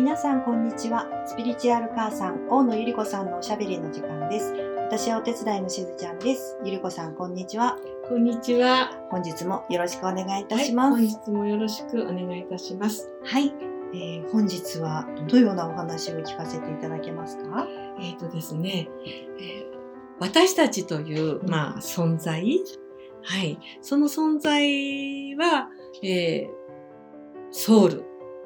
皆さんこんにちは。スピリチュアル母さん大野ゆり子さんのおしゃべりの時間です。私はお手伝いのしずちゃんです。ゆり子さんこんにちは。こんにちは。本日もよろしくお願いいたします。はい、本日もよろしくお願いいたします。はい、えー本日はどのようなお話を聞かせていただけますか？えっ、とですね、えー私たちという、まあ、存在、はい、その存在は、えーソウル、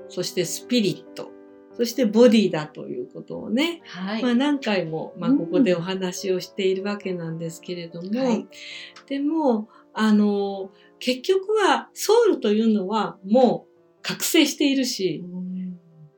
そしてスピリット、そしてボディだということをね、はまあ、何回も、まあ、うん。ここでお話をしているわけなんですけれども、はい。でもあの結局はソウルというのはもう覚醒しているし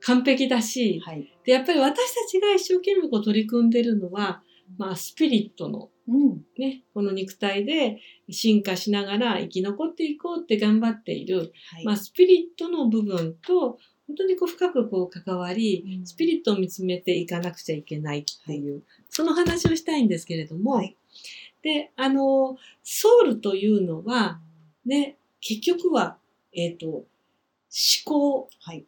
完璧だしはい。でやっぱり私たちが一生懸命こう取り組んでるのは、まあ、スピリットの、うん。ね、この肉体で進化しながら生き残っていこうって頑張っている、はい。まあ、スピリットの部分と本当にこう深くこう関わり、うん。スピリットを見つめていかなくちゃいけないっていう、その話をしたいんですけれども、はい。で、あの、ソウルというのは、ね、結局は、えっ、と、思考、はい。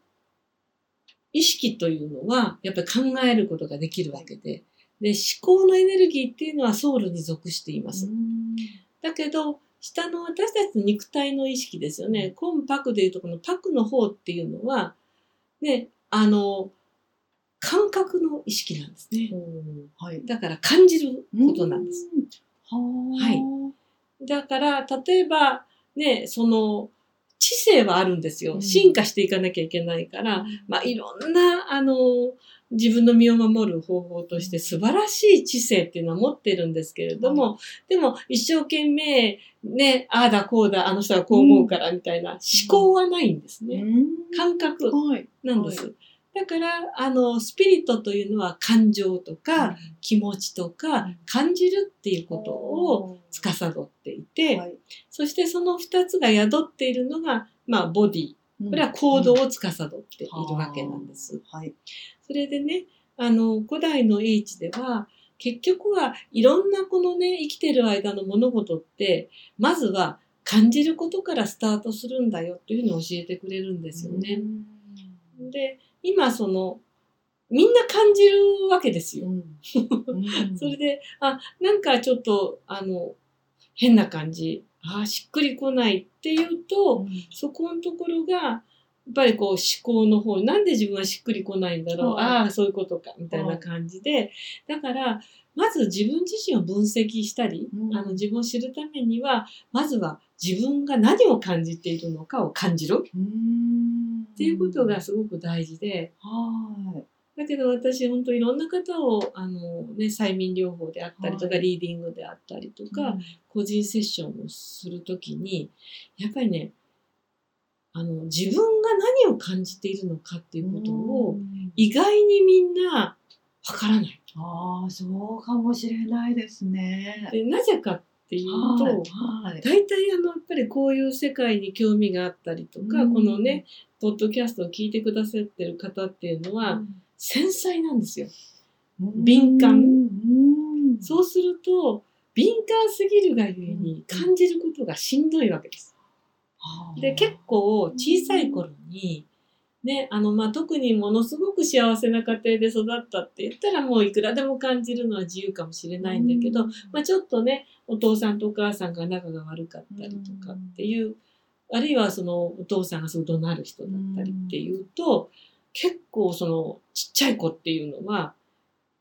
意識というのは、やっぱり考えることができるわけで、で、思考のエネルギーっていうのはソウルに属しています。うん。だけど、下の私たちの肉体の意識ですよね。コンパクでいうとこのパクの方っていうのは、ね、あの、感覚の意識なんですね。はいだから感じることなんです。うんははいだから、例えば、ね、その、知性はあるんですよ。うん進化していかなきゃいけないから、まあ、いろんな、あの、自分の身を守る方法として素晴らしい知性っていうのは持ってるんですけれども、でも一生懸命、ね、ああだこうだ、あの人はこう思うからみたいな思考はないんですね。うん。感覚はい。なんです。だから、あの、スピリットというのは感情とか気持ちとか感じるっていうことを司っていて、はい。そしてその二つが宿っているのが、まあ、ボディ。これは行動を司っているわけなんです。はいそれでね、あの、古代の英知では、結局はいろんなこのね、生きてる間の物事って、まずは感じることからスタートするんだよというふうに教えてくれるんですよね。で、今その、みんな感じるわけですよ。それで、あ、なんかちょっと、あの、変な感じ、あ、しっくりこないっていうと、そこのところが、やっぱりこう思考の方に、なんで自分はしっくりこないんだろう、はいああ、そういうことか、みたいな感じで、だから、まず自分自身を分析したり、うん。あの自分を知るためには、まずは自分が何を感じているのかを感じるっていうことがすごく大事で、はい。だけど私本当いろんな方をあの、ね、催眠療法であったりとか、はい。リーディングであったりとか、個人セッションをするときにやっぱりねあの自分が何を感じているのかっていうことを意外にみんなわからない。ああそうかもしれないですね。でなぜかっていうと、はい大体あのやっぱりこういう世界に興味があったりとか、うん。このねポッドキャストを聞いてくださってる方っていうのは、繊細なんですよ。敏感。うん。そうすると敏感すぎるがゆえに感じることがしんどいわけです。で結構小さい頃に、ねあのまあ、特にものすごく幸せな家庭で育ったって言ったらもういくらでも感じるのは自由かもしれないんだけど、まあ、ちょっとねお父さんとお母さんが仲が悪かったりとかっていう、あるいはそのお父さんがすごい怒鳴る人だったりっていうと、結構そのちっちゃい子っていうのは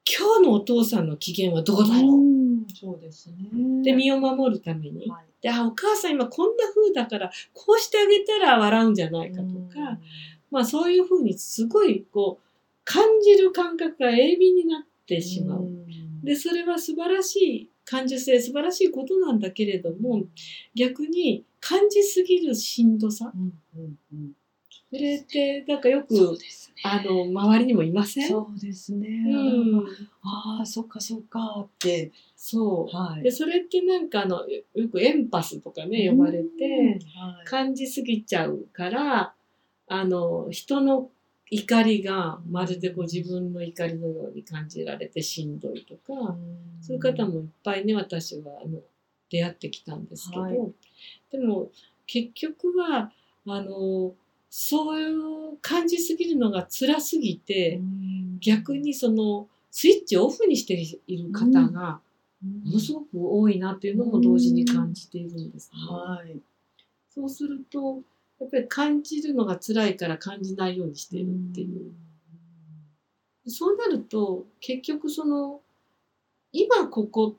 今日のお父さんの機嫌はどうだろう、うんそうですね。で身を守るために、はいであお母さん今こんな風だからこうしてあげたら笑うんじゃないかとか、まあそういう風にすごいこう感じる感覚が鋭敏になってしまう。ん。でそれは素晴らしい感受性素晴らしいことなんだけれども逆に感じすぎるしんどさそれってなんかよくね。あの周りにもいません？そうですね。うんああ、そっかそっかって。そう。はいでそれってなんかあのよよくエンパスとかね呼ばれて、うんはい感じすぎちゃうからあの人の怒りがまるでこう自分の怒りのように感じられてしんどいとか、そういう方もいっぱいね私はあの出会ってきたんですけど、はいでも結局はあのそういう感じすぎるのが辛すぎて、うん逆にそのスイッチをオフにしている方がものすごく多いなっていうのも同時に感じているんですね。はい。そうするとやっぱり感じるのが辛いから感じないようにしているっていう。そうなると結局その今ここ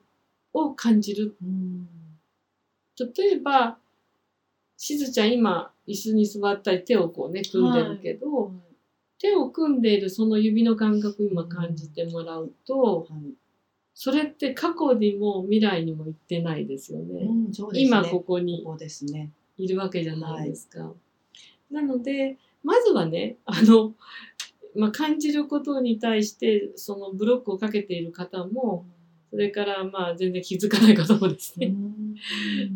を感じるうん。例えばしずちゃん今椅子に座ったり手をこうね組んでるけど、手を組んでいるその指の感覚今感じてもらうと、はい。それって過去にも未来にも行ってないですよね。うん、ね。今ここに。いるわけじゃないですか。なのでまずはねあの、まあ、感じることに対してそのブロックをかけている方もそれからまあ全然気づかない方もですね、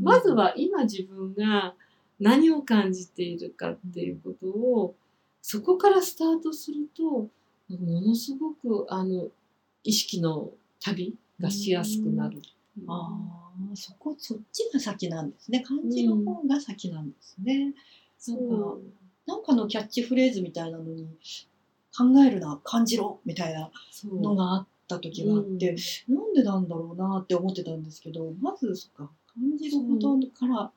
まずは今自分が何を感じているかっていうことをそこからスタートするとものすごくあの意識の旅がしやすくなる。ああ、そこ、そっちが先なんですね。感じる方が先なんですね。なんかそうなんかのキャッチフレーズみたいなのに、考えるな、感じろみたいなのがあった時があって、なんでなんだろうなって思ってたんですけど、まず、そっか、感じることから、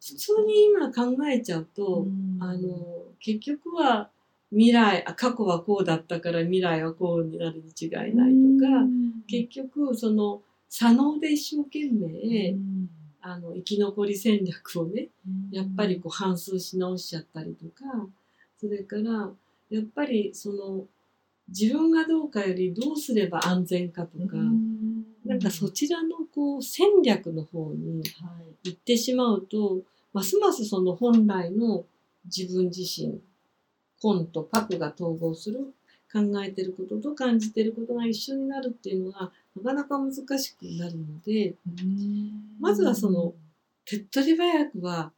普通に今考えちゃうと、うん。あの結局は未来あ過去はこうだったから未来はこうになるに違いないとか、結局その左脳で一生懸命、うん。あの生き残り戦略をねやっぱりこう反数し直しちゃったりとかそれからやっぱりその自分がどうかよりどうすれば安全かとか、うんなんかそちらのこう戦略の方にはい行ってしまうとますますその本来の自分自身本とパクが統合する考えてることと感じてることが一緒になるっていうのがなかなか難しくなるのでまずはその手っ取り早くは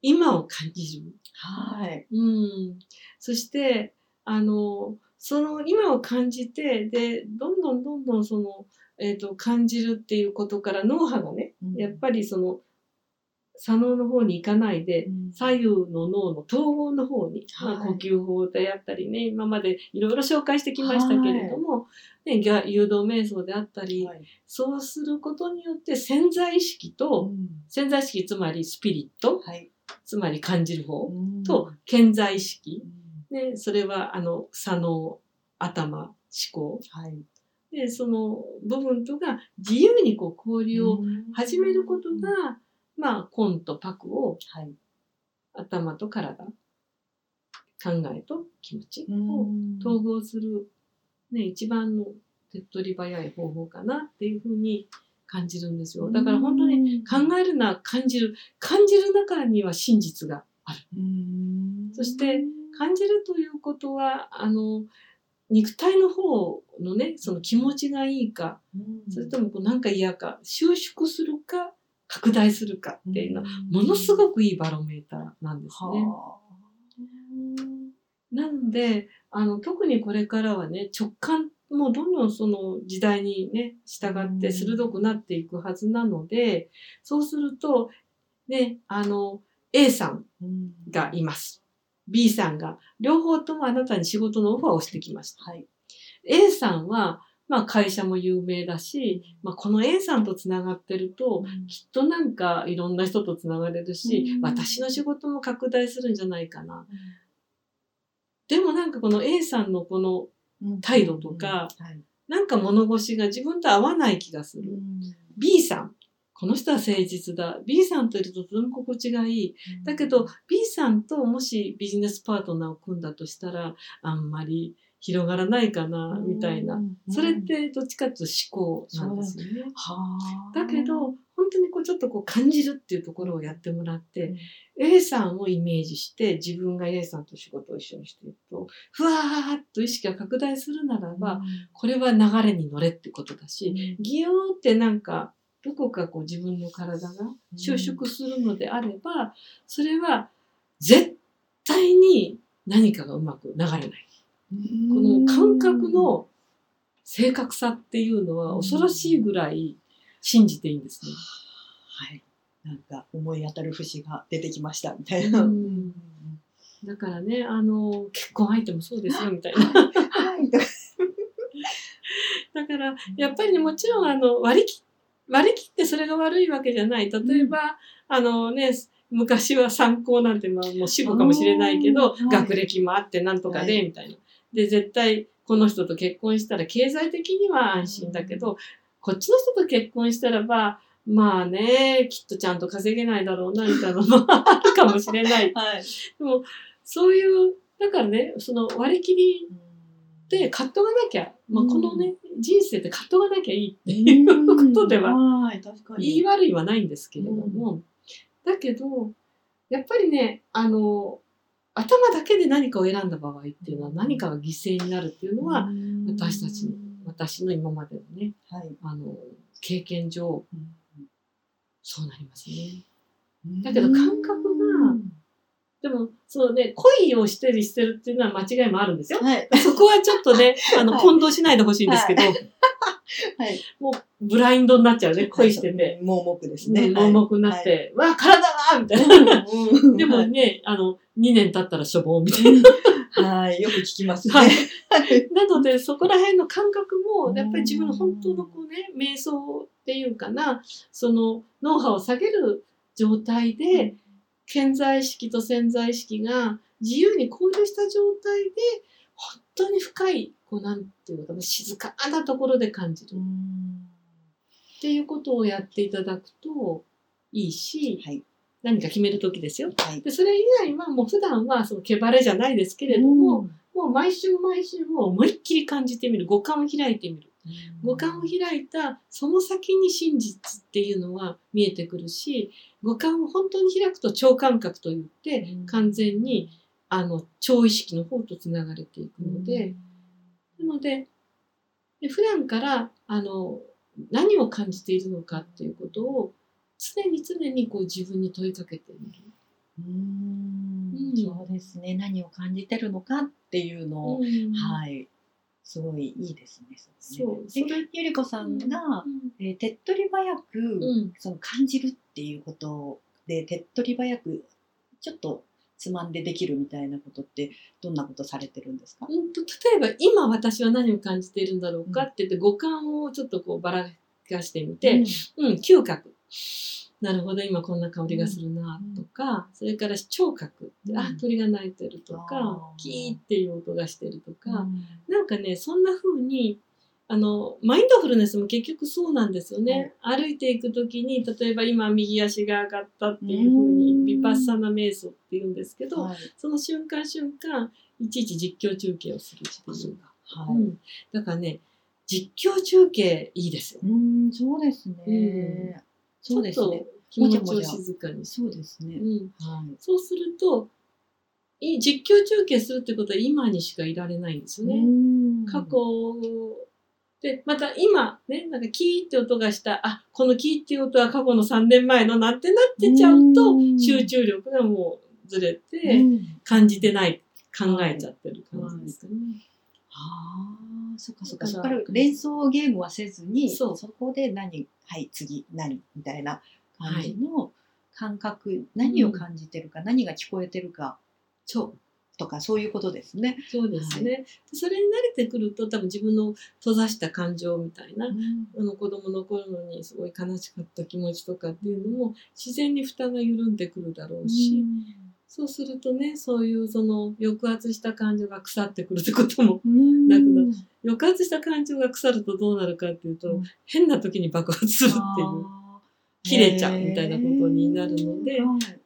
今を感じる。はい。うん、そしてあのその今を感じてでどんどんどんどんその、えー、と感じるっていうことから脳波がねやっぱりその左脳の方に行かないでうん。左右の脳の統合の方に、まあ、はい呼吸法であったりね今までいろいろ紹介してきましたけれども、ね、ぎゃ誘導瞑想であったり、はい。そうすることによって潜在意識と、うん。潜在意識つまりスピリットはい。つまり感じる方うん。と潜在意識。う、ん。ね、それはあの左脳頭思考。はい。でその部分とが自由にこう交流を始めることが、まあコンとパクをはい。頭と体考えと気持ちうん。を統合する、ね、一番の手っ取り早い方法かなっていうふうに感じるんですよ。だから本当に考えるな感じる感じる中には真実がある。うん。そして感じるということはあの肉体の方のねその気持ちがいいかうん。それともこうなんか嫌か収縮するか拡大するかっていうのはものすくごくいいバロメーターなんですね。はなのであの特にこれからはね直感もどんどんその時代にね従って鋭くなっていくはずなのでそうするとねあの A さんがいます。B さんが両方ともあなたに仕事のオファーをしてきました。はい。A さんは、まあ、会社も有名だし、まあ、この A さんとつながってるときっとなんかいろんな人とつながれるし、うん私の仕事も拡大するんじゃないかな。でもなんかこの A さんのこの態度とかはいなんか物腰が自分と合わない気がする。B さん。この人は誠実だ。B さんといるととても心地がいい？だけど B さんともしビジネスパートナーを組んだとしたらあんまり広がらないかなみたいな。それってどっちかというと思考なんですよね。はあだけど本当にこうちょっとこう感じるっていうところをやってもらって、A さんをイメージして自分が A さんと仕事を一緒にしていくとふわーっと意識が拡大するならば、これは流れに乗れってことだし、ギヨーってなんかどこかこう自分の体が収縮するのであれば、それは絶対に何かがうまく流れない。この感覚の正確さっていうのは恐ろしいぐらい信じていいんですね。はい。なんか思い当たる節が出てきましたみたいな。うんだからね、あの、結婚相手もそうですよ、みたいな。はい。だから、やっぱりね、もちろん、あの、割り切、割り切ってそれが悪いわけじゃない。例えば、あのね、昔は参考なんて、まあ、もう死後かもしれないけど、学歴もあってなんとかで、はいみたいな。で、絶対、この人と結婚したら経済的には安心だけど、こっちの人と結婚したらば、まあね、きっとちゃんと稼げないだろうな、みたいなのもあるかもしれない。はい。でも、そういう、だからね、その割り切りで葛藤がなきゃ、まあ、このね、人生って葛藤がなきゃいいっていうことでは。言い悪いはないんですけれども、だけど、やっぱりね、あの、頭だけで何かを選んだ場合っていうのは何かが犠牲になるっていうのは、私たちの私の今までのね、はい。あの、経験上、うん。そうなりますね。うん。だけど感覚がでも、そうね、恋をしてるしてるっていうのは間違いもあるんですよ。はい。そこはちょっとね、あの、はい混同しないでほしいんですけど、はい。もう、ブラインドになっちゃうね、恋してて。盲目ですね、ね。盲目になっはい。て、わあ、体だみたいな。うんでもね、あの、2年経ったらしょぼーみたいな。はい、よく聞きますね。はいはい。なので、そこら辺の感覚も、やっぱり自分のうん本当のこうね、瞑想っていうかな、その脳波を下げる状態で、潜在意識と潜在意識が自由に交流した状態で、本当に深い、こうなんていうのかな、静かなところで感じるっていうことをやっていただくといいし、はい。何か決めるときですよ。はい。で、それ以外はもう普段はその毛バレじゃないですけれども、もう毎週毎週もう思いっきり感じてみる。五感を開いてみる。五感を開いたその先に真実っていうのは見えてくるし、五感を本当に開くと超感覚といって、完全にあの超意識の方とつながれていくので、なので、で普段からあの何を感じているのかっていうことを常に常にこう自分に問いかけてみる。うんうんそうですね。何を感じてるのかっていうのを、うんはい。すごいいいですね。そうでそれゆりこさんが、うんえー手っ取り早く、うんその感じるっていうことで手っ取り早くちょっとつまんでできるみたいなことってどんなことされてるんですか、うんと例えば今私は何を感じているんだろうかって言って五感をちょっとこうばらかしてみて、うん、嗅覚。なるほど、今こんな香りがするなとか、それから聴覚。うんあ、鳥が鳴いてるとあか、ーキーっていう音がしてるとか、うんなんかね、そんな風に、あの、マインドフルネスも結局そうなんですよね。歩いていくときに、例えば今右足が上がったっていう風に、うんビパッサナ瞑想って言うんですけど、はいその瞬間瞬間、いちいち実況中継をするっていう。はいうん、だからね、実況中継いいですよ。うん、そうですね。うんそうですねちょっ。と気持ちを静かに。そうですね。うん、はい。そうすると、い実況中継するってことは今にしかいられないんですよね。うん過去で、また今、ね、なんかキーって音がした、あ、このキーっていう音は過去の3年前のなんてなってちゃうとう、ん集中力がもうずれうて、ん感じてない、考えちゃってる感じですかね。ああ、そっかそっか。そこからら連想ゲームはせずに、そこで何、はい、次、何みたいな感じの感覚、何を感じてるか、何が聞こえてるかそう。とか、そういうことですね。そうですね。でそれに慣れてくると、多分自分の閉ざした感情みたいな、あの子供の頃にすごい悲しかった気持ちとかっていうのも自然に蓋が緩んでくるだろうし、そうするとね、そういうその抑圧した感情が腐ってくるってことも、うん。なくなる。抑圧した感情が腐るとどうなるかっていうと、うん。変な時に爆発するっていう、切れちゃうみたいなことになるので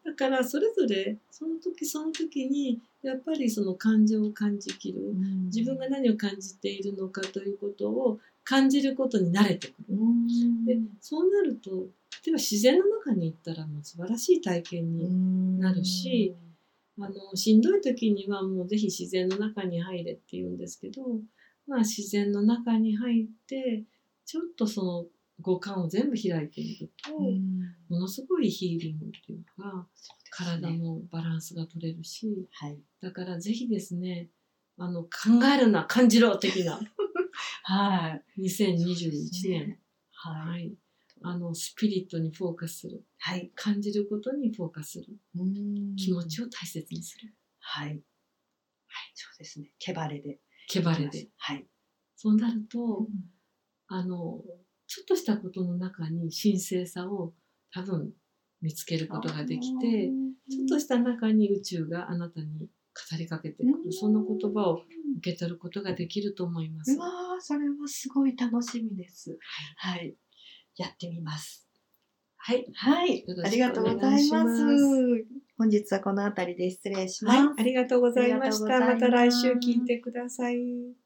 だからそれぞれその時その時にやっぱりその感情を感じきる、自分が何を感じているのかということを感じることに慣れてくる。うん。でそうなると例えば自然の中に行ったらもう素晴らしい体験に、なるし、あのしんどい時にはもうぜひ自然の中に入れって言うんですけど、まあ、自然の中に入ってちょっとその五感を全部開いてみると、うん。ものすごいヒーリングっていうか体ねのバランスが取れるしはい。だからぜひですねあの考えるな感じろ的なはい。2021年、は。はいい、あのスピリットにフォーカスするはい。感じることにフォーカスするうん気持ちを大切にする。はい。はい。そうですね。毛バレで。毛バレで。はい。そうなると、あの、ちょっとしたことの中に神聖さを多分見つけることができて、ちょっとした中に宇宙があなたに語りかけてくる、そんな言葉を受け取ることができると思います。うわーそれはすごい楽しみです。はい。やってみます。はい。はい。ありがとうございます。本日はこの辺りで失礼します。はい。ありがとうございました。また来週聞いてください。